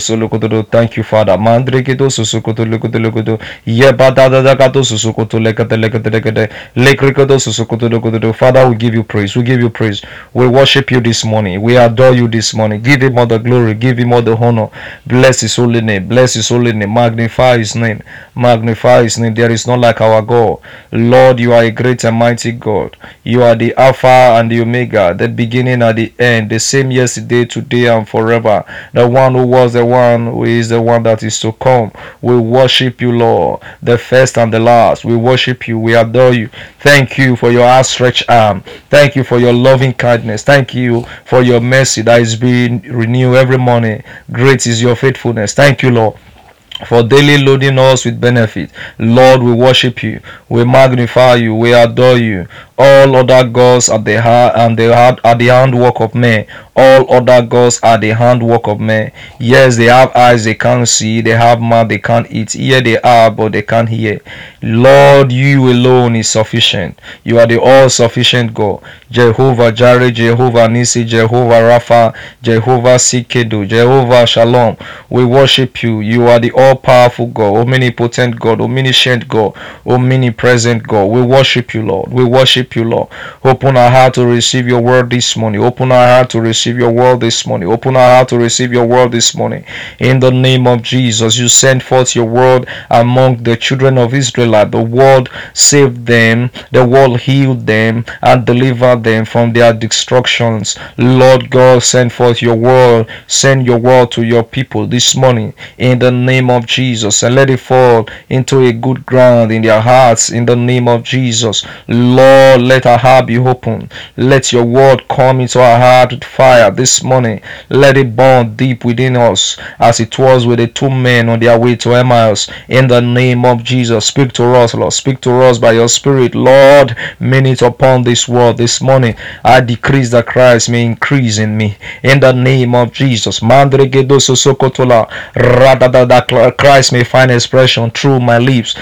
Solokotodo. Thank you, Father. Mandreketo susukoto lokoto lokoto. Yebadadadakato susukoto lekete lekete lekete. Lekreketo susukoto lokoto. Father, we give you praise. We give you praise. We worship you this morning. We adore you this morning. Give him all the glory. Give him all the honor. Bless his holy name. Bless his holy name. Magnify his name. Magnify his name. There is none like our God. Lord, you are a great and mighty God. You are the Alpha and the Omega, the beginning and the end, the same yesterday, today, and forever. The one who was the one who is the one that is to come. We worship you, Lord, the first and the last. We worship you. We adore you. Thank you for your outstretched arm. Thank you for your loving kindness. Thank you for your mercy that is being renewed every morning. Great is your faithfulness. Thank you, Lord for daily loading us with benefit. Lord, we worship you, we magnify you, we adore you. All other gods are the hand and they are the handwork of men. All other gods are the handwork of men. Yes, they have eyes they can't see, they have mouth they can't eat. Ear they are, but they can't hear. Lord, you alone is sufficient. You are the all-sufficient God. Jehovah Jireh, Jehovah Nisi, Jehovah Rapha, Jehovah Sikedu, Jehovah Shalom. We worship you. You are the all-powerful God, omnipotent God, omniscient God, omnipresent God. We worship you, Lord. We worship you, Lord. Open our heart to receive your word this morning. Open our heart to receive your word this morning. Open our heart to receive your word this morning. In the name of Jesus, you send forth your word among the children of Israel. The word saved them, the word healed them, and delivered them from their destructions. Lord God, send forth your word. Send your word to your people this morning. In the name of Jesus, and let it fall into a good ground in their hearts. In the name of Jesus, Lord, let our heart be open. Let your word come into our heart with fire this morning. Let it burn deep within us as it was with the two men on their way to Emmaus. In the name of Jesus, speak to us, Lord. Speak to us by your Spirit, Lord. Minute upon this word this morning. I decrease that Christ may increase in me. In the name of Jesus, Christ may find expression through my lips.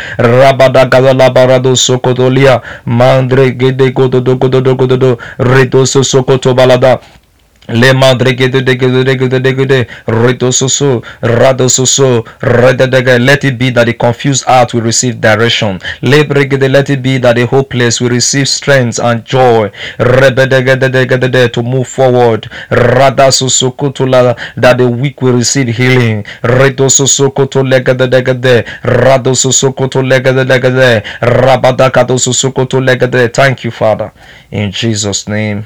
gede kodo do kodo do kodo do redoso so koto balada Le de de de dege let it be that the confused heart will receive direction. Le gede let it be that the hopeless will receive strength and joy. Rebe de gede de de to move forward. That the weak will receive healing. Redo soso kutu le gede de gede de gede rabada kado soso kutu le thank you father. In Jesus name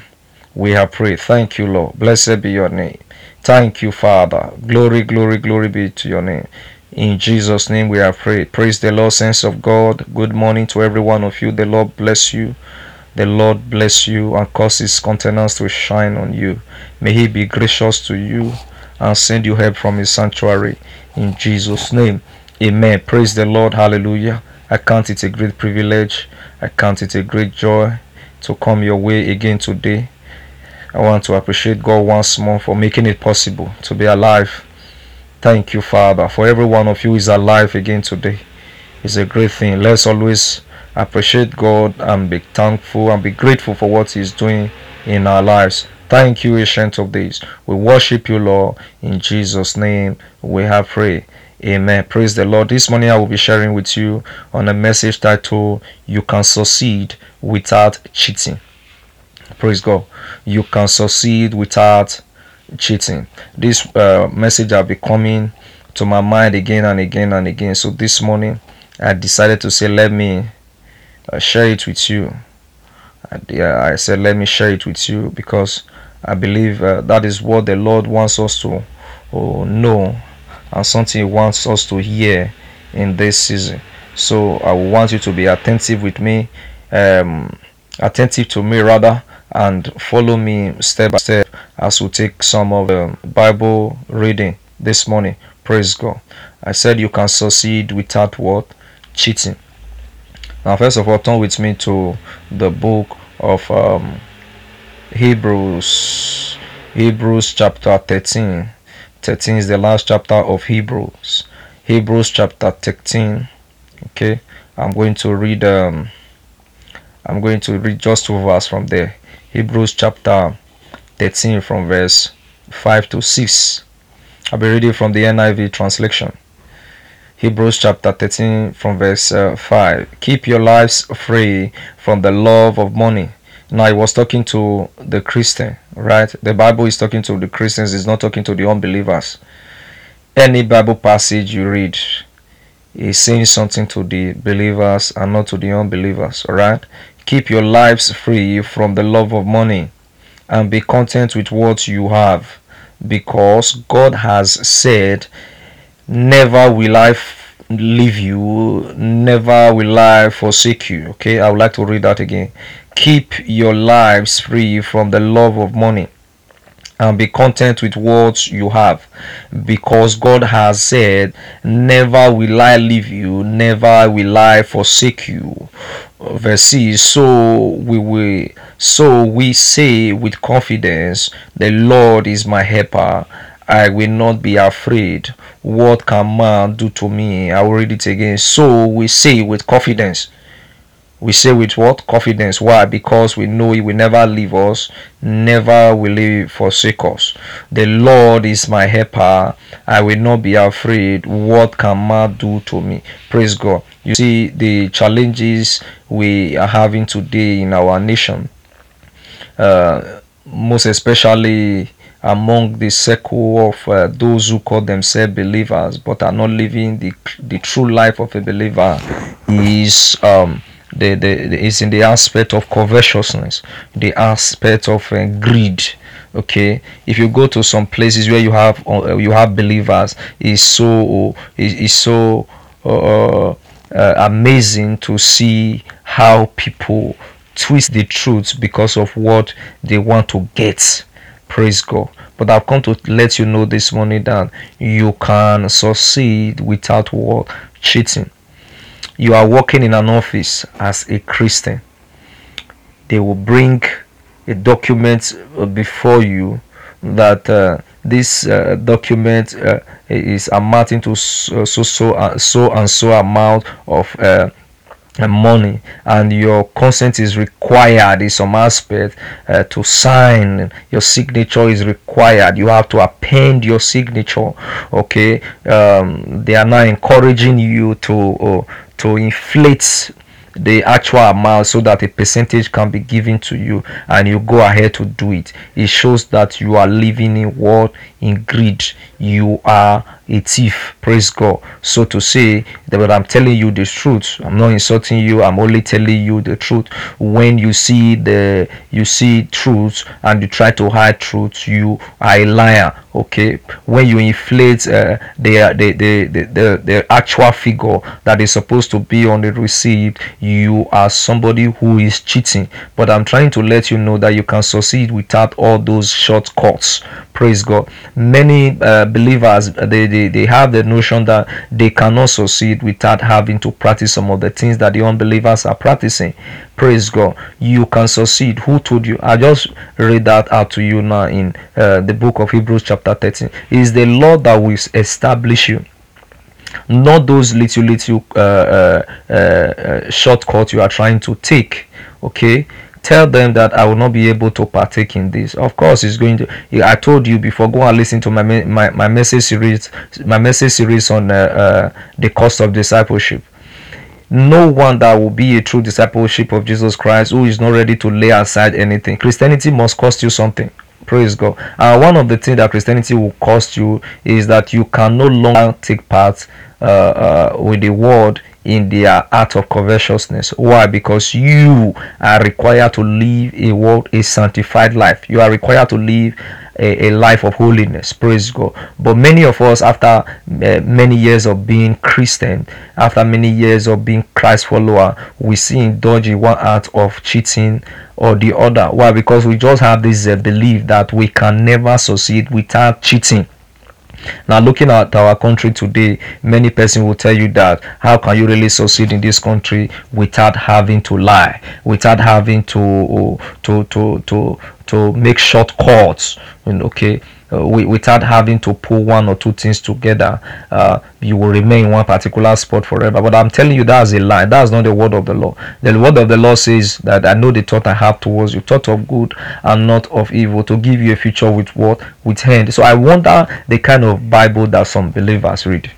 we have prayed. Thank you, Lord. Blessed be your name. Thank you, Father. Glory, glory, glory be to your name. In Jesus' name we have prayed. Praise the Lord, saints of God. Good morning to every one of you. The Lord bless you. The Lord bless you and cause his countenance to shine on you. May he be gracious to you and send you help from his sanctuary. In Jesus' name. Amen. Praise the Lord. Hallelujah. I count it a great privilege. I count it a great joy to come your way again today. I want to appreciate God once more for making it possible to be alive. Thank you, Father, for every one of you is alive again today. It's a great thing. Let's always appreciate God and be thankful and be grateful for what He's doing in our lives. Thank you, Ancient of Days. We worship you, Lord. In Jesus' name, we have prayed. Amen. Praise the Lord. This morning I will be sharing with you on a message titled You Can Succeed Without Cheating. Praise God. You can succeed without cheating. This uh, message will be coming to my mind again and again and again. So this morning I decided to say, let me uh, share it with you. And, I said, let me share it with you because I believe uh, that is what the Lord wants us to uh, know and something He wants us to hear in this season. So I want you to be attentive with me, um, attentive to me rather, and follow me step by step as we take some of the Bible reading this morning. Praise God. I said you can succeed without what? Cheating. Now, first of all, turn with me to the book of um, Hebrews. Hebrews chapter 13. 13 is the last chapter of Hebrews. Hebrews chapter 13. Okay, I'm going to read. Um, I'm going to read just two verses from there. Hebrews chapter 13 from verse 5 to 6. I'll be reading from the NIV translation. Hebrews chapter 13 from verse uh, 5. Keep your lives free from the love of money. Now, I was talking to the Christian, right? The Bible is talking to the Christians, it's not talking to the unbelievers. Any Bible passage you read is saying something to the believers and not to the unbelievers, all right? Keep your lives free from the love of money and be content with what you have because God has said, Never will I leave you, never will I forsake you. Okay, I would like to read that again. Keep your lives free from the love of money and be content with what you have because God has said, Never will I leave you, never will I forsake you. Verse 6 So we will so we say with confidence, The Lord is my helper. I will not be afraid. What can man do to me? I will read it again. So we say with confidence, we say with what? Confidence. Why? Because we know he will never leave us never will he forsake us. The lord is my helper. I will not be afraid. What can man do to me? Praise god. You see the challenges we are having today in our nation uh, most especially among the circle of uh, those who call themselves believers but are not living the the true life of a believer is um, the, the, the is in the aspect of covetousness, the aspect of uh, greed. Okay, if you go to some places where you have uh, you have believers, is so is so uh, uh, amazing to see how people twist the truth because of what they want to get. Praise God. But I've come to let you know this morning that you can succeed without cheating you are working in an office as a Christian, they will bring a document uh, before you that uh, this uh, document uh, is amounting to so so so, uh, so and so amount of uh, money and your consent is required in some aspect uh, to sign. Your signature is required. You have to append your signature okay? Um, they are now encouraging you to uh, to inflate the actual amount so that a percentage can be given to you and you go ahead to do it. It shows that you are living in what? In greed. You are a thief praise god. So to say that but i'm telling you the truth. I'm not insulting you. I'm only telling you the truth. When you see the you see truth and you try to hide truth you are a liar okay? When you inflate uh, the, the, the, the, the actual figure that is supposed to be on the receipt you are somebody who is cheating. But i'm trying to let you know that you can succeed without all those shortcuts. Praise god. Many uh, believers they, they they have the notion that they cannot succeed without having to practice some of the things that the unbelievers are practicing. Praise god. You can succeed. Who told you? I just read that out to you now in uh, the book of hebrews chapter 13 it is the lord that will establish you. Not those little little uh, uh, uh, uh shortcuts you are trying to take. Okay tell them that I will not be able to partake in this. Of course, it's going to. I told you before. Go and listen to my my, my message series, my message series on uh, uh, the cost of discipleship. No one that will be a true discipleship of Jesus Christ who is not ready to lay aside anything. Christianity must cost you something. Praise God. And one of the things that Christianity will cost you is that you can no longer take part uh, uh, with the world in their art of covetousness. Why? Because you are required to live a world, a sanctified life. You are required to live a, a life of holiness. Praise God. But many of us, after uh, many years of being Christian, after many years of being Christ follower, we see indulge in one art of cheating or the other. Why? Because we just have this uh, belief that we can never succeed without cheating now, looking at our country today, many persons will tell you that how can you really succeed in this country without having to lie, without having to to to to to make shortcuts. Okay, without having to pull one or two things together, uh, you will remain in one particular spot forever. But I'm telling you, that's a lie. That's not the word of the law. The word of the law says that I know the thought I have towards you, thought of good and not of evil, to give you a future with what with hand. So I wonder the kind of Bible that some believers read.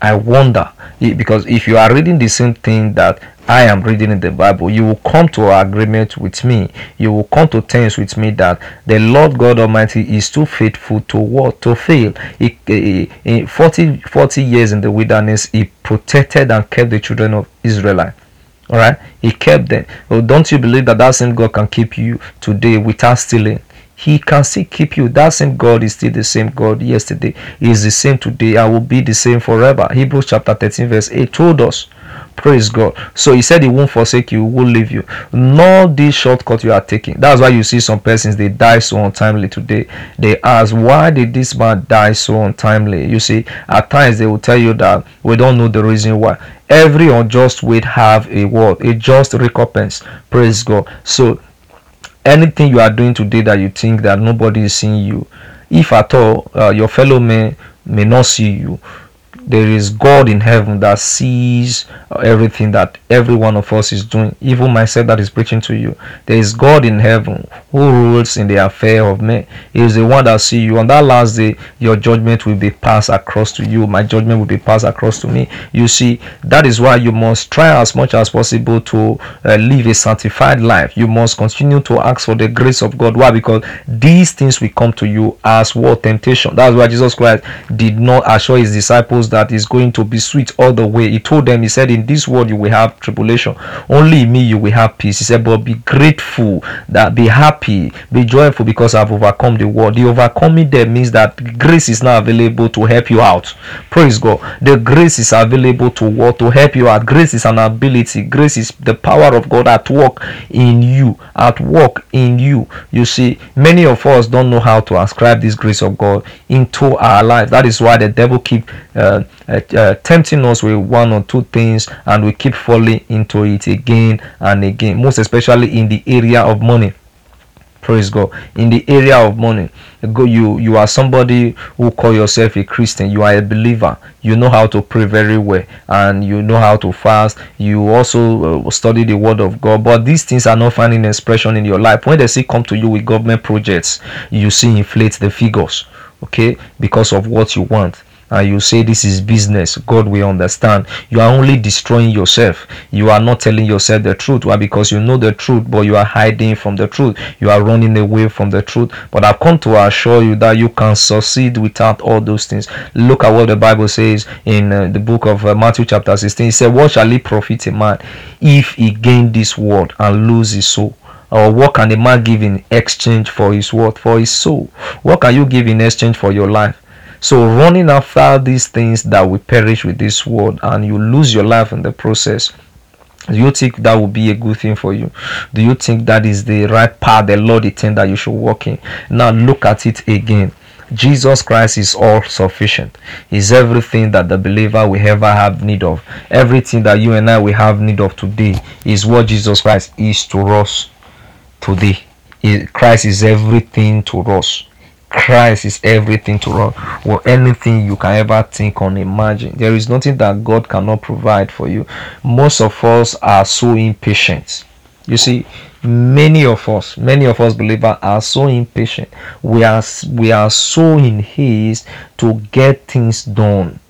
I wonder because if you are reading the same thing that I am reading in the Bible, you will come to agreement with me. You will come to terms with me that the Lord God Almighty is too faithful to what to fail. He, 40, 40 years in the wilderness, He protected and kept the children of Israel. All right, He kept them. Well, don't you believe that that same God can keep you today without stealing? He can still keep you. That same God is still the same God yesterday. He is the same today. I will be the same forever. Hebrews chapter 13, verse 8 told us Praise God. So he said he won't forsake you, won't leave you. Not this shortcut you are taking. That's why you see some persons they die so untimely today. They ask, why did this man die so untimely? You see, at times they will tell you that we don't know the reason why. Every unjust weight have a word, a just recompense. Praise God. So anything you are doing today that you think that nobody is seeing you, if at all uh, your fellow men may not see you, there is God in heaven that sees everything that every one of us is doing, even myself that is preaching to you. There is God in heaven who rules in the affair of men. He is the one that sees you. On that last day, your judgment will be passed across to you. My judgment will be passed across to me. You see, that is why you must try as much as possible to uh, live a sanctified life. You must continue to ask for the grace of God. Why? Because these things will come to you as what temptation. That's why Jesus Christ did not assure his disciples that that is going to be sweet all the way. He told them, He said, In this world you will have tribulation. Only me you will have peace. He said, But be grateful, that be happy, be joyful because I've overcome the world. The overcoming there means that grace is now available to help you out. Praise God. The grace is available to what to help you out. Grace is an ability. Grace is the power of God at work in you, at work in you. You see, many of us don't know how to ascribe this grace of God into our life. That is why the devil keep uh, uh, uh, tempting us with one or two things and we keep falling into it again and again most especially in the area of money. Praise god. In the area of money you you are somebody who call yourself a christian. You are a believer. You know how to pray very well and you know how to fast. You also uh, study the word of god. But these things are not finding expression in your life. When they see come to you with government projects you see inflate the figures okay because of what you want and you say this is business. God will understand. You are only destroying yourself. You are not telling yourself the truth. Why? Because you know the truth but you are hiding from the truth. You are running away from the truth. But i've come to assure you that you can succeed without all those things. Look at what the bible says in uh, the book of uh, matthew chapter 16 it said what shall it profit a man if he gain this world and lose his soul? Or what can a man give in exchange for his word for his soul? What can you give in exchange for your life so running after these things that will perish with this world and you lose your life in the process. Do you think that will be a good thing for you? Do you think that is the right path the Lord intended that you should walk in? Now look at it again. Jesus Christ is all sufficient. Is everything that the believer will ever have need of. Everything that you and I will have need of today is what Jesus Christ is to us today. Christ is everything to us. Christ is everything to us, or anything you can ever think or imagine. There is nothing that God cannot provide for you. Most of us are so impatient. You see, many of us, many of us believers are so impatient. We are we are so in haste to get things done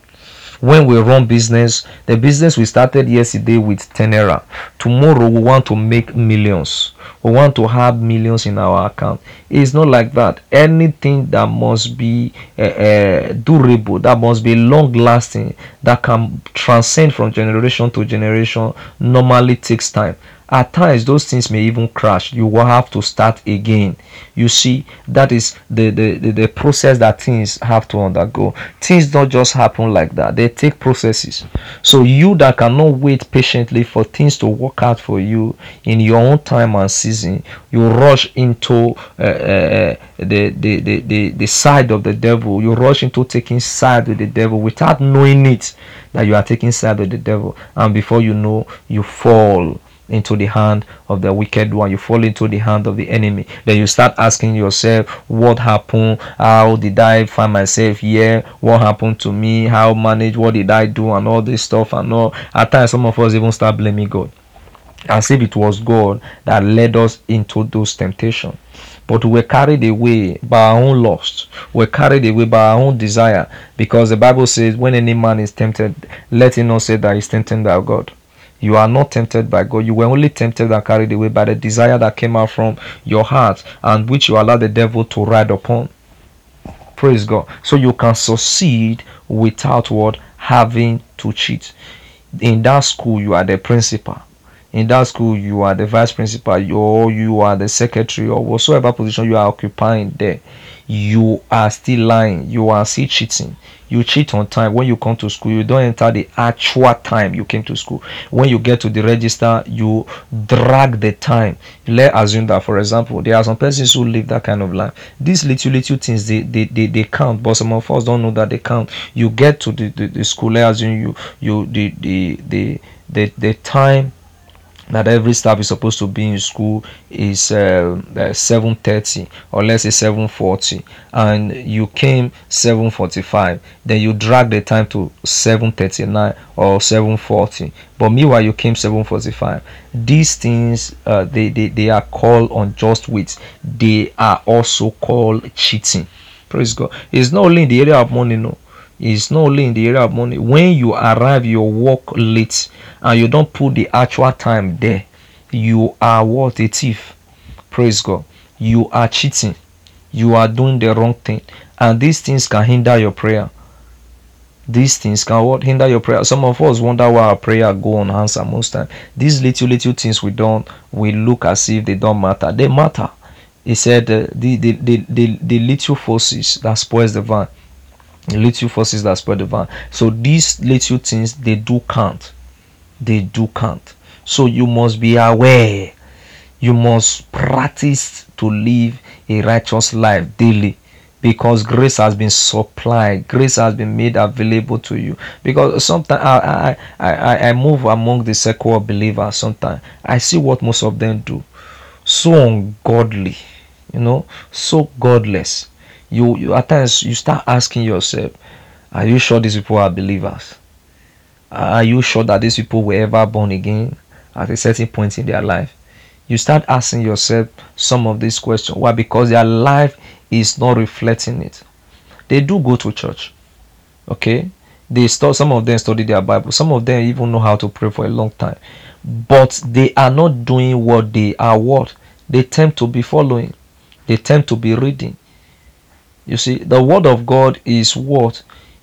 when we run business the business we started yesterday with 10 naira tomorrow we want to make millions. We want to have millions in our account. It's not like that. Anything that must be uh, uh, durable that must be long lasting that can transcend from generation to generation normally takes time at times those things may even crash. You will have to start again. You see that is the, the the, the process that things have to undergo. Things don't just happen like that. They take processes. So you that cannot wait patiently for things to work out for you in your own time and season you rush into uh, uh, the, the, the, the the side of the devil. You rush into taking side with the devil without knowing it that you are taking side with the devil. And before you know you fall into the hand of the wicked one. You fall into the hand of the enemy. Then you start asking yourself, what happened? How did I find myself here? What happened to me? How manage? What did I do? And all this stuff and all. At times, some of us even start blaming God. As if it was God that led us into those temptations. But we're carried away by our own lust. We're carried away by our own desire. Because the Bible says, when any man is tempted, let him not say that he's tempted by God. You are not tempted by God. You were only tempted and carried away by the desire that came out from your heart and which you allow the devil to ride upon. Praise God. So you can succeed without what? Having to cheat. In that school, you are the principal. In that school, you are the vice principal, or you are the secretary, or whatsoever position you are occupying there. You are still lying. You are still cheating. You cheat on time. When you come to school you don't enter the actual time you came to school. When you get to the register you drag the time. Let's assume that for example there are some persons who live that kind of life. These little little things they they, they, they count. But some of us don't know that they count. You get to the, the, the school let's assume you you the the the the, the time that every staff is supposed to be in school is uh, uh, 7.30 or let's say 7.40 and you came 7.45 then you drag the time to 7.39 or 7.40 but meanwhile you came 7.45 these things uh, they, they, they are called unjust weights they are also called cheating. Praise god. It's not only in the area of money no it's not only in the area of money. When you arrive you work late and you don't put the actual time there you are what? A thief. Praise god. You are cheating. You are doing the wrong thing. And these things can hinder your prayer. These things can what? Hinder your prayer. Some of us wonder why our prayer go unanswered most time. These little little things we don't we look as if they don't matter. They matter. He said uh, the, the, the, the, the little forces that spoils the vine little forces that spread the van. So these little things they do count. They do count. So you must be aware. You must practice to live a righteous life daily because grace has been supplied grace has been made available to you because sometimes I, I i i move among the of believers sometimes i see what most of them do so ungodly you know so godless you, you at times you start asking yourself, are you sure these people are believers? Are you sure that these people were ever born again at a certain point in their life? You start asking yourself some of these questions. Why? Because their life is not reflecting it. They do go to church. Okay? They start some of them study their Bible. Some of them even know how to pray for a long time. But they are not doing what they are what they tend to be following. They tend to be reading. You see, the word of God is what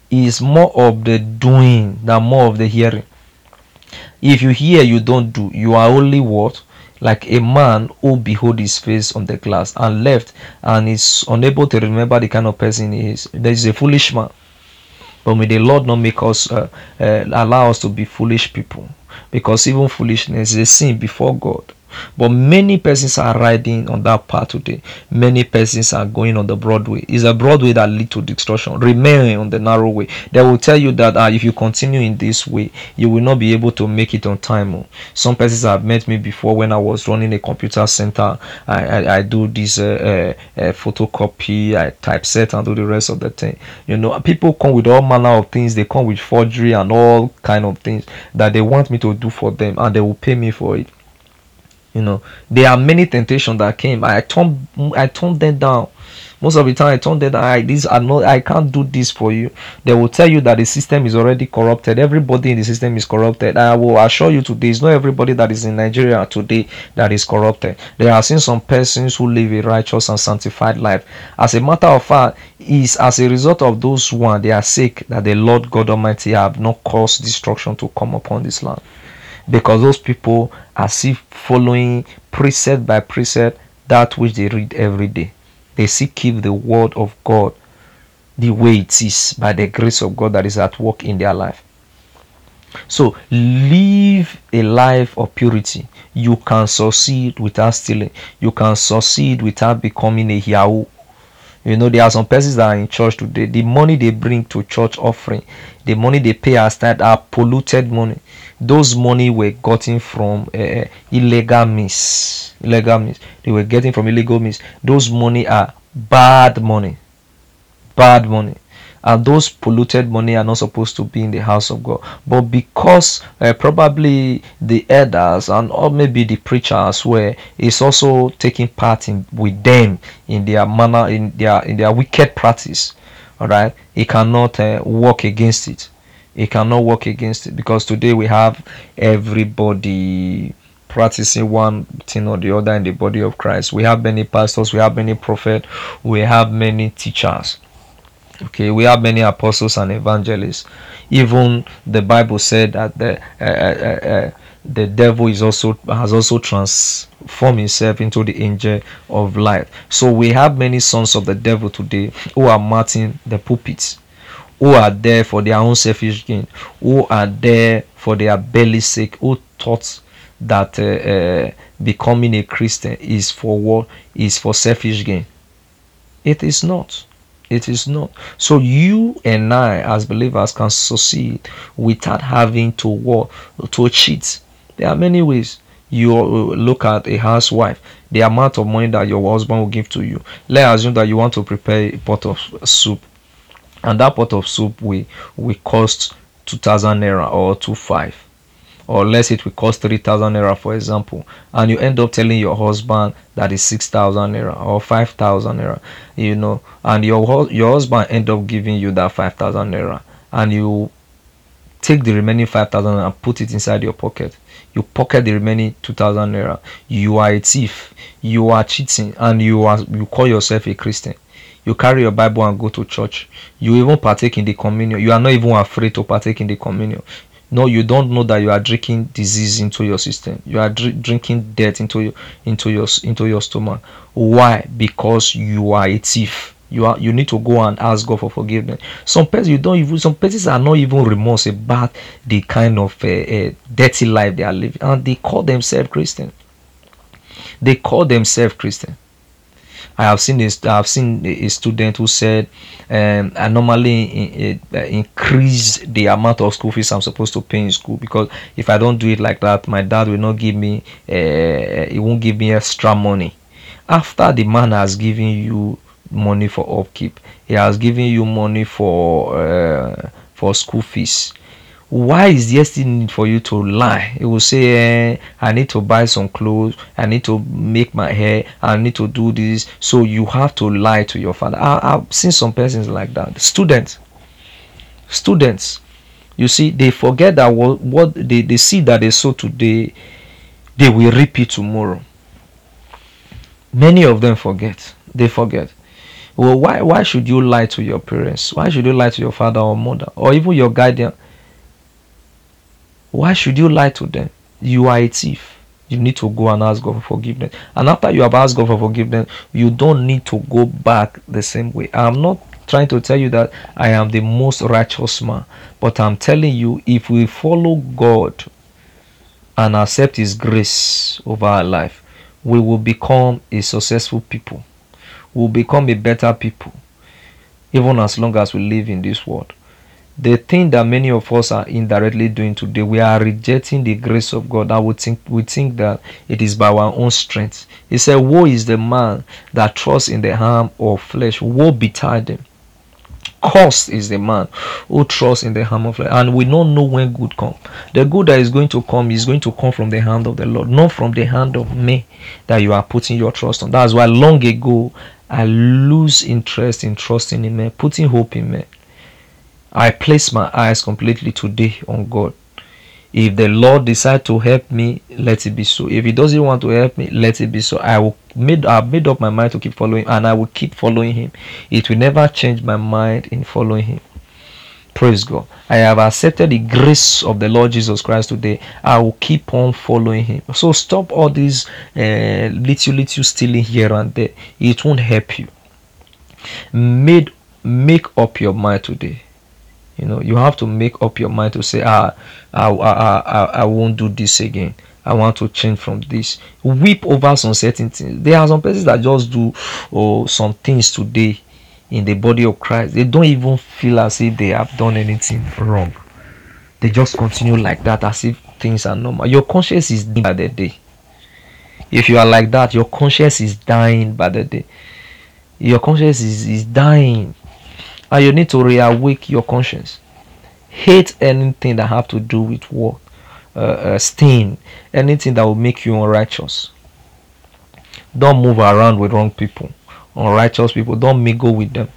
is more of the doing than more of the hearing. If you hear, you don't do, you are only what? Like a man who behold his face on the glass and left and is unable to remember the kind of person he is. There is a foolish man. But may the Lord not make us uh, uh, allow us to be foolish people, because even foolishness is a sin before God. But many persons are riding on that path today. Many persons are going on the Broadway. It's a Broadway that lead to destruction. Remain on the narrow way. They will tell you that uh, if you continue in this way, you will not be able to make it on time. Oh. Some persons have met me before when I was running a computer center. I, I, I do this uh, uh, uh, photocopy, I typeset and do the rest of the thing. You know, people come with all manner of things. They come with forgery and all kind of things that they want me to do for them, and they will pay me for it you know there are many temptations that came. I turned i turned them down. Most of the time i turned them that I, these are not i can't do this for you. They will tell you that the system is already corrupted. Everybody in the system is corrupted. I will assure you today it's not everybody that is in nigeria today that is corrupted. There are seen some persons who live a righteous and sanctified life. As a matter of fact is as a result of those one they are sick that the lord god almighty have not caused destruction to come upon this land because those people are still following precept by precept that which they read every day. They still keep the word of God the way it is by the grace of God that is at work in their life. So live a life of purity. You can succeed without stealing. You can succeed without becoming a Yahoo. You know, there are some persons that are in church today. The money they bring to church offering, the money they pay as that are polluted money. Those money were gotten from uh, illegal means. Illegal means. They were getting from illegal means. Those money are bad money. Bad money and those polluted money are not supposed to be in the house of God. But because uh, probably the elders and or maybe the preachers were is also taking part in with them in their manner in their in their wicked practice, all right, he cannot uh, work against it. He cannot work against it because today we have everybody practicing one thing or the other in the body of Christ. We have many pastors, we have many prophets, we have many teachers okay we have many apostles and evangelists. Even the bible said that the uh, uh, uh, the devil is also has also transformed himself into the angel of light. So we have many sons of the devil today who are marching the pulpits who are there for their own selfish gain who are there for their belly sake who thought that uh, uh, becoming a christian is for what is for selfish gain. It is not it is not. So you and I, as believers, can succeed without having to work to cheat. There are many ways. You uh, look at a housewife, the amount of money that your husband will give to you. Let's assume that you want to prepare a pot of soup, and that pot of soup will will cost two thousand naira or two five or less it will cost 3000 naira for example. And you end up telling your husband that is 6000 naira or 5000 naira you know. And your your husband end up giving you that 5000 naira. And you take the remaining 5000 and put it inside your pocket. You pocket the remaining 2000 naira. You are a thief. You are cheating. And you are you call yourself a christian. You carry your bible and go to church. You even partake in the communion. You are not even afraid to partake in the communion no you don't know that you are drinking disease into your system. You are dr- drinking death into your into your into your stomach. Why? Because you are a thief. You are you need to go and ask god for forgiveness. Some persons you don't even some persons are not even remorse about the kind of uh, uh, dirty life they are living and they call themselves christian. They call themselves christian I have seen this. I have seen a student who said, um, "I normally in, uh, increase the amount of school fees I'm supposed to pay in school because if I don't do it like that, my dad will not give me. Uh, he won't give me extra money. After the man has given you money for upkeep, he has given you money for uh, for school fees." Why is there still need for you to lie? He will say eh, i need to buy some clothes. I need to make my hair. I need to do this. So you have to lie to your father. I, have seen some persons like that. Students. Students. You see they forget that what, what they, they see that they sow today they will reap it tomorrow. Many of them forget. They forget. Well why why should you lie to your parents? Why should you lie to your father or mother or even your guardian why should you lie to them? You are a thief. You need to go and ask God for forgiveness. And after you have asked God for forgiveness, you don't need to go back the same way. I'm not trying to tell you that I am the most righteous man, but I'm telling you if we follow God and accept His grace over our life, we will become a successful people. We'll become a better people, even as long as we live in this world the thing that many of us are indirectly doing today we are rejecting the grace of god. And we think we think that it is by our own strength. He said woe is the man that trusts in the arm of flesh. Woe betide him. Cursed is the man who trusts in the arm of flesh. And we don't know when good come. The good that is going to come is going to come from the hand of the lord not from the hand of me that you are putting your trust on. That's why long ago i lose interest in trusting in me putting hope in me I place my eyes completely today on God. If the Lord decide to help me, let it be so. If He doesn't want to help me, let it be so. I will made I've made up my mind to keep following, and I will keep following Him. It will never change my mind in following Him. Praise God. I have accepted the grace of the Lord Jesus Christ today. I will keep on following Him. So stop all these uh, little little stealing here and there. It won't help you. Made make up your mind today you know you have to make up your mind to say ah I, I, I, I won't do this again I want to change from this. Weep over some certain things. There are some persons that just do oh, some things today. in the body of Christ, they don't even feel as if they have done anything wrong. They just continue like that as if things are normal. Your conscience is dying by the day. If you are like that, your conscience is dying by the day. Your conscience is, is dying. And you need to reawake your conscience. Hate anything that have to do with war Uh, uh, stain. Anything that will make you unrighteous. Don't move around with wrong people. Unrighteous people. Don't mingle with them.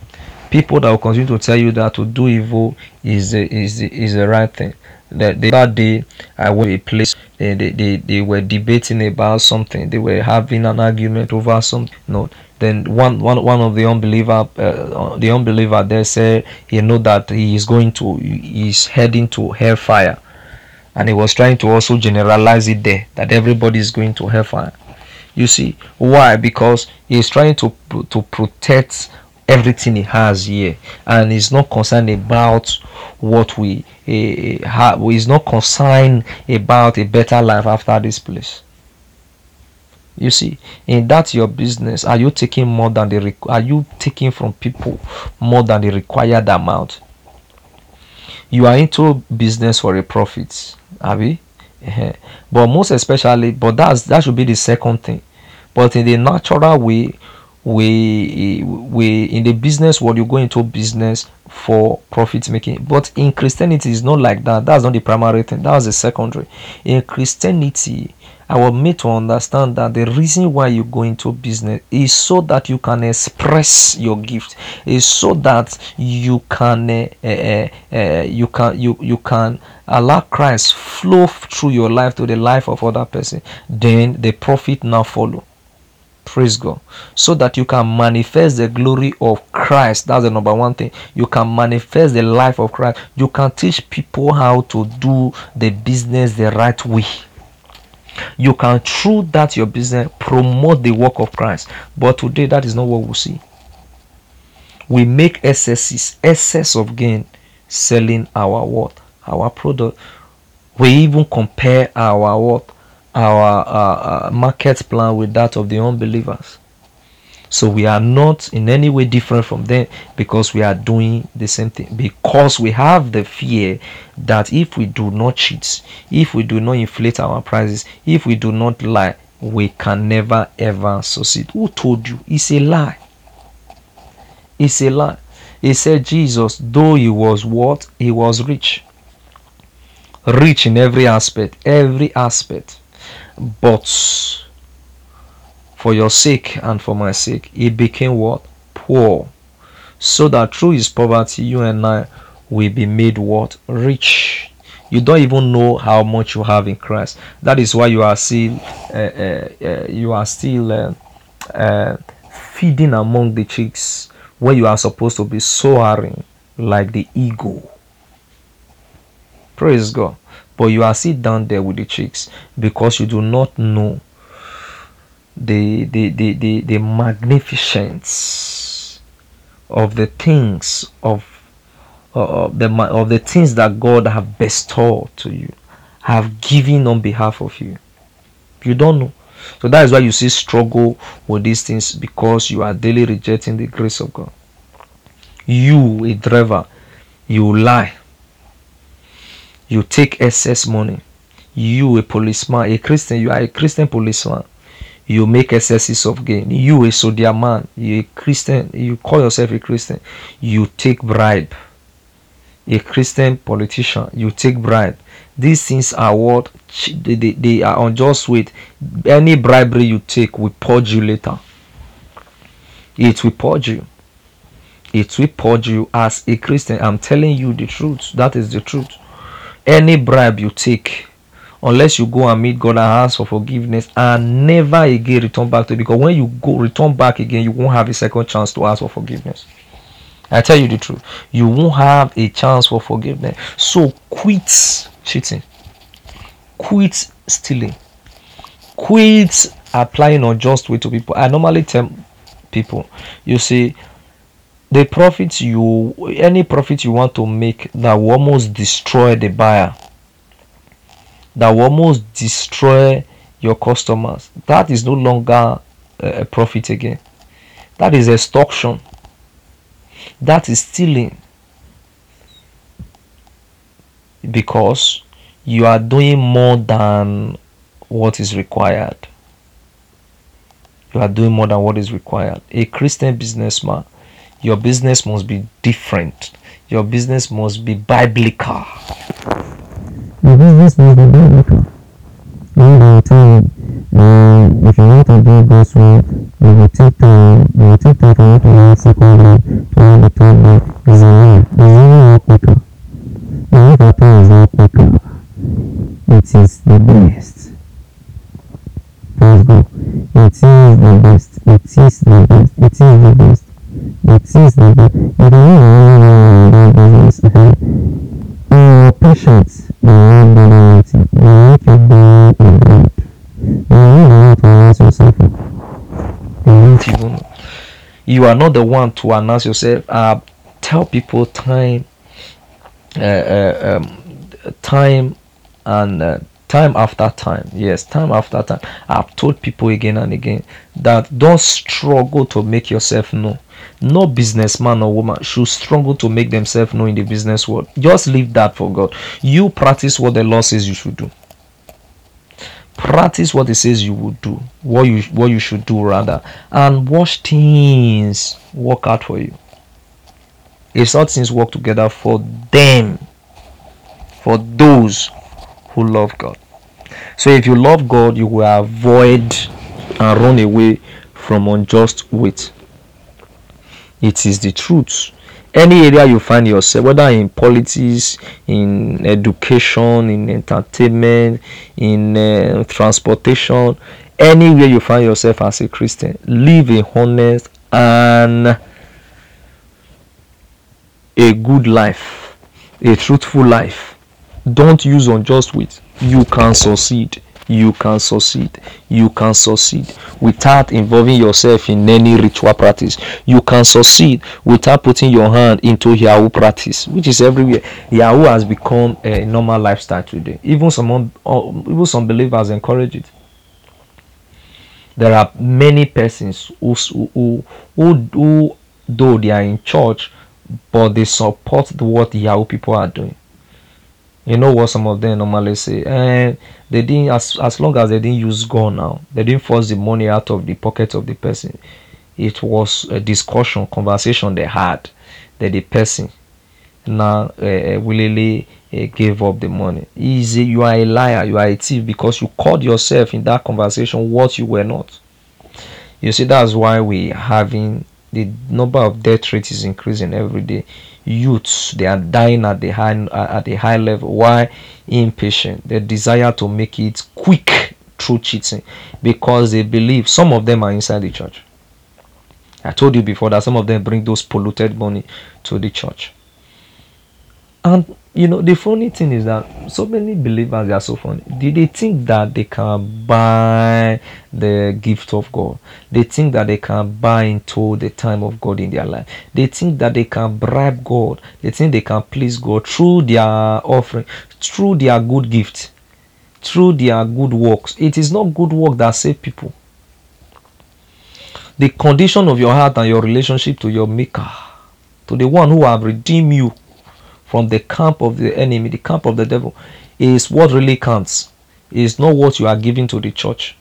People that will continue to tell you that to do evil is the, is is the right thing. That the other day I went to a place they, they, they, they were debating about something. They were having an argument over something. No, then one one one of the unbeliever uh, the unbeliever there said he know that he is going to he's heading to hellfire. And he was trying to also generalize it there that everybody is going to hellfire. You see why? Because he's trying to to protect everything he has here. And he's not concerned about what we uh, have he's not concerned about a better life after this place you see in that your business are you taking more than the are you taking from people more than the required amount? You are into business for a profit abi? But most especially but that's that should be the second thing. But in the natural way we we in the business world you go into business for profit making. But in christianity it's not like that. That's not the primary thing. That's the secondary. In christianity I was made to understand that the reason why you go into business is so that you can express your gift, is so that you can uh, uh, uh, you can you you can allow Christ flow through your life to the life of other person. Then the profit now follow. Praise God. So that you can manifest the glory of Christ. That's the number one thing. You can manifest the life of Christ. You can teach people how to do the business the right way you can through that your business promote the work of christ. But today that is not what we see. We make excesses excess of gain selling our what our product. We even compare our what our uh, uh, market plan with that of the unbelievers so we are not in any way different from them because we are doing the same thing. Because we have the fear that if we do not cheat, if we do not inflate our prices, if we do not lie, we can never ever succeed. Who told you? It's a lie. It's a lie. He said Jesus, though he was what? He was rich. Rich in every aspect, every aspect. But for your sake and for my sake, he became what? Poor. So that through his poverty, you and I will be made what? Rich. You don't even know how much you have in Christ. That is why you are still, uh, uh, uh, you are still feeding among the chicks where you are supposed to be soaring like the eagle. Praise God. But you are still down there with the chicks because you do not know the the the the, the magnificence of the things of uh, the of the things that God have bestowed to you, have given on behalf of you. You don't know. So that is why you see struggle with these things because you are daily rejecting the grace of God. You, a driver, you lie. You take excess money. You, a policeman, a Christian, you are a Christian policeman you make excesses of gain. You a Sodia man, you a Christian, you call yourself a Christian, you take bribe. A Christian politician, you take bribe. These things are what they, they, they are unjust with. Any bribery you take will purge you later. It will purge you. It will purge you as a Christian. I'm telling you the truth. That is the truth. Any bribe you take unless you go and meet God and ask for forgiveness and never again return back to it. Because when you go return back again, you won't have a second chance to ask for forgiveness. I tell you the truth, you won't have a chance for forgiveness. So quit cheating, quit stealing, quit applying unjust way to people. I normally tell people, you see, the profit you any profit you want to make that will almost destroy the buyer that will almost destroy your customers. That is no longer eh, a profit again. That is extortion. That is stealing. Because you are doing more than what is required. You are doing more than what is required. A Christian businessman, your business must be different. Your business must be biblical. Your business must be biblical. One day time, uh, if you want to do this work, you will take time, you will take time second day to what the third is not quicker. The pay is not quicker. It is the best. Praise God. It is the best. It is the best. It is the best. It is the best. You can only do business. Uh, patience. The one that you make you do in God. You don't to announce yourself. Even you are not the one to announce yourself. Uh, tell people time, uh, uh, um, time, and uh, time after time. Yes, time after time. I've told people again and again that don't struggle to make yourself know. No businessman or woman should struggle to make themselves know in the business world. Just leave that for God. You practice what the law says you should do. Practice what it says you would do, what you what you should do rather, and watch things work out for you. If all things work together for them, for those who love God. So if you love God, you will avoid and run away from unjust weight. It is the truth. Any area you find yourself, whether in politics, in education, in entertainment, in uh, transportation, anywhere you find yourself as a Christian, live a honest and a good life, a truthful life. Don't use unjust weight. You can succeed. You can succeed. You can succeed without involving yourself in any ritual practice. You can succeed without putting your hand into Yahoo practice, which is everywhere. Yahoo has become a normal lifestyle today. Even some uh, even some believers encourage it. There are many persons who who who, who though they are in church, but they support what Yahoo people are doing. You know what some of them normally say? And they didn't as as long as they didn't use gun now, they didn't force the money out of the pocket of the person. It was a discussion, conversation they had that the person now uh, willingly uh, gave up the money. Easy, you are a liar, you are a thief because you called yourself in that conversation what you were not. You see, that's why we having the number of death rate is increasing every day. Youths they are dying at the high at the high level. Why? Impatient. The desire to make it quick through cheating because they believe some of them are inside the church. I told you before that some of them bring those polluted money to the church. And you know the funny thing is that so many believers they are so funny. They, they think that they can buy the gift of god. They think that they can buy into the time of god in their life. They think that they can bribe god. They think they can please god through their offering through their good gift through their good works. It is not good work that save people. The condition of your heart and your relationship to your maker to the one who have redeemed you from the camp of the enemy, the camp of the devil, is what really counts. Is not what you are giving to the church.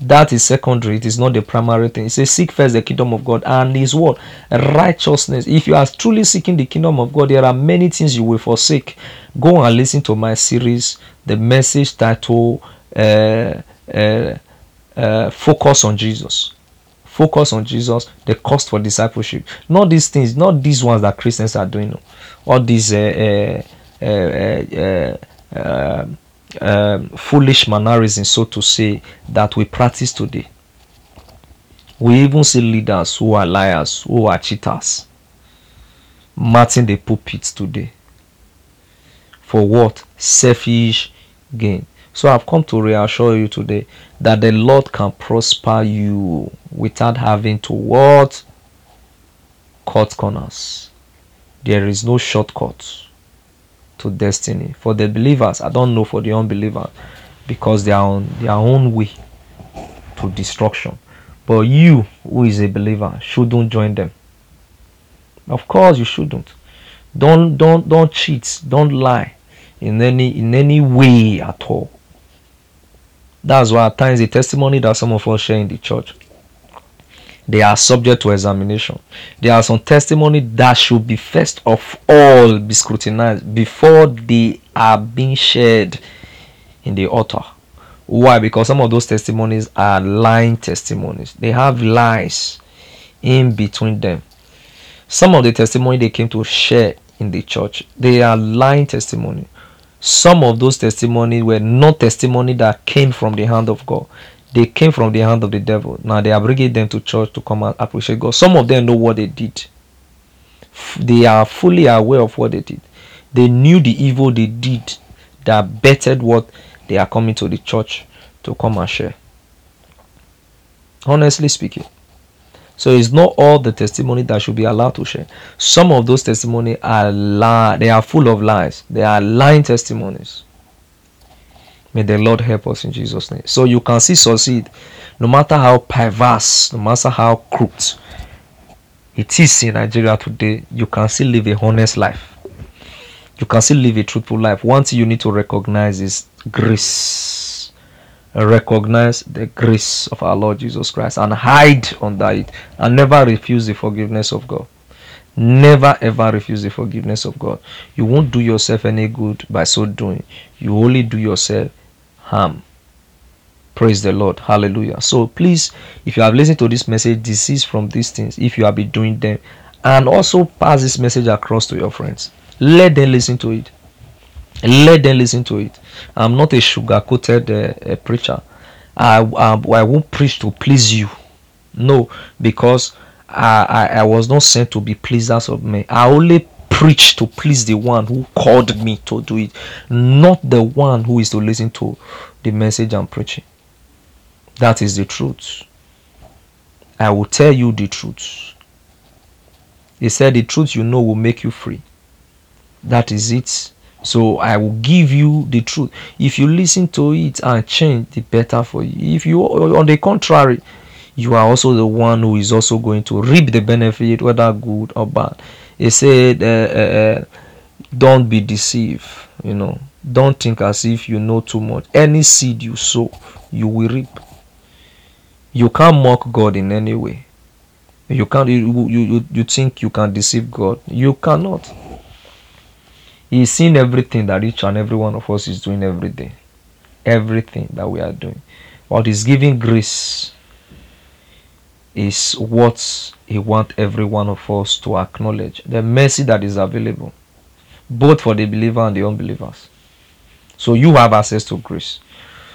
That is secondary. It is not the primary thing. It says, Seek first the kingdom of God and His word, righteousness. If you are truly seeking the kingdom of God, there are many things you will forsake. Go and listen to my series, the message title, uh, uh, uh, Focus on Jesus focus on Jesus, the cost for discipleship. Not these things, not these ones that Christians are doing. All these uh, uh, uh, foolish mannerisms, so to say, that we practice today. We even see leaders who are liars, who are cheaters, marching the pulpits today. For what? Selfish gain. So I've come to reassure you today that the Lord can prosper you without having to what? Cut corners. There is no shortcut to destiny. For the believers, I don't know for the unbelievers because they are on their own way to destruction. But you, who is a believer, shouldn't join them. Of course you shouldn't. Don't don't don't cheat. Don't lie in any in any way at all. That's why at times the testimony that some of us share in the church they are subject to examination. There are some testimony that should be first of all be scrutinized before they are being shared in the altar. Why? Because some of those testimonies are lying testimonies. They have lies in between them. Some of the testimony they came to share in the church, they are lying testimony. Some of those testimonies were not testimony that came from the hand of God. They came from the hand of the devil. Now they bringing them to church to come and appreciate God. Some of them know what they did. They are fully aware of what they did. They knew the evil they did that bettered what they are coming to the church to come and share. Honestly speaking. So it's not all the testimony that should be allowed to share. Some of those testimony are lie. They are full of lies. They are lying testimonies. May the Lord help us in Jesus' name. So you can see succeed no matter how perverse, no matter how crooked it is in Nigeria today, you can still live a honest life. You can still live a truthful life. One thing you need to recognize is grace. Recognize the grace of our Lord Jesus Christ and hide under it and never refuse the forgiveness of God. Never ever refuse the forgiveness of God. You won't do yourself any good by so doing. You only do yourself harm. Praise the Lord. Hallelujah. So please, if you have listened to this message, desist from these things if you have been doing them. And also pass this message across to your friends. Let them listen to it. Let them listen to it. I'm not a sugar coated uh, uh, preacher. I, I, I won't preach to please you. No, because I, I, I was not sent to be pleasers of men. I only preach to please the one who called me to do it, not the one who is to listen to the message I'm preaching. That is the truth. I will tell you the truth. He said, The truth you know will make you free. That is it. So I will give you the truth. If you listen to it and change, the better for you. If you, on the contrary, you are also the one who is also going to reap the benefit, whether good or bad. He said, uh, uh, uh, Don't be deceived. You know, don't think as if you know too much. Any seed you sow, you will reap. You can't mock God in any way. You can't. You you you think you can deceive God? You cannot. He's seen everything that each and every one of us is doing every day. Everything that we are doing. What is giving grace is what he wants every one of us to acknowledge. The mercy that is available, both for the believer and the unbelievers. So you have access to grace.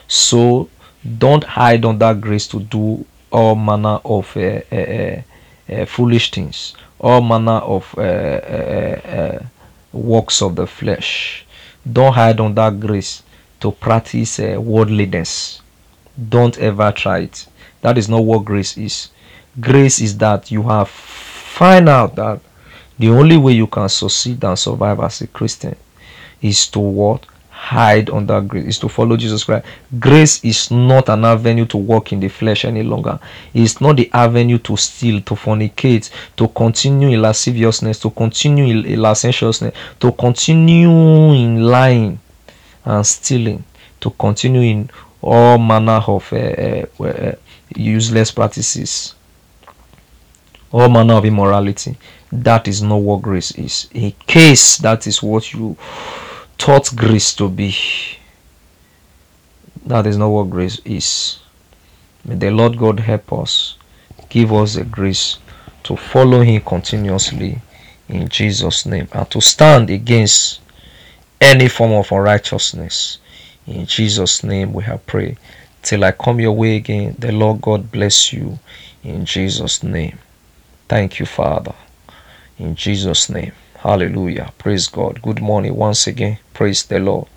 So don't hide under grace to do all manner of uh, uh, uh, foolish things, all manner of works of the flesh. Don't hide under grace to practice eh, worldliness. Don't ever try it. That is not what grace is grace is that you have find out that the only way you can succeed and survive as a Christian is to what? Hide under grace, is to follow Jesus Christ. Grace is not an avenue to walk in the flesh any longer. It's not the avenue to steal, to fornicate, to continue in lasciviousness, to continue in licentiousness, to continue in lying and stealing, to continue in all manner of uh, uh, uh, useless practices all manner of immorality. That is not what grace is. A case that is what you taught grace to be, that is not what grace is. May the Lord God help us, give us the grace to follow Him continuously in Jesus' name and to stand against any form of unrighteousness. In Jesus' name we have prayed. Till I come your way again, the Lord God bless you in Jesus' name. Thank you, Father. In Jesus' name. Hallelujah. Praise God. Good morning once again. Praise the Lord.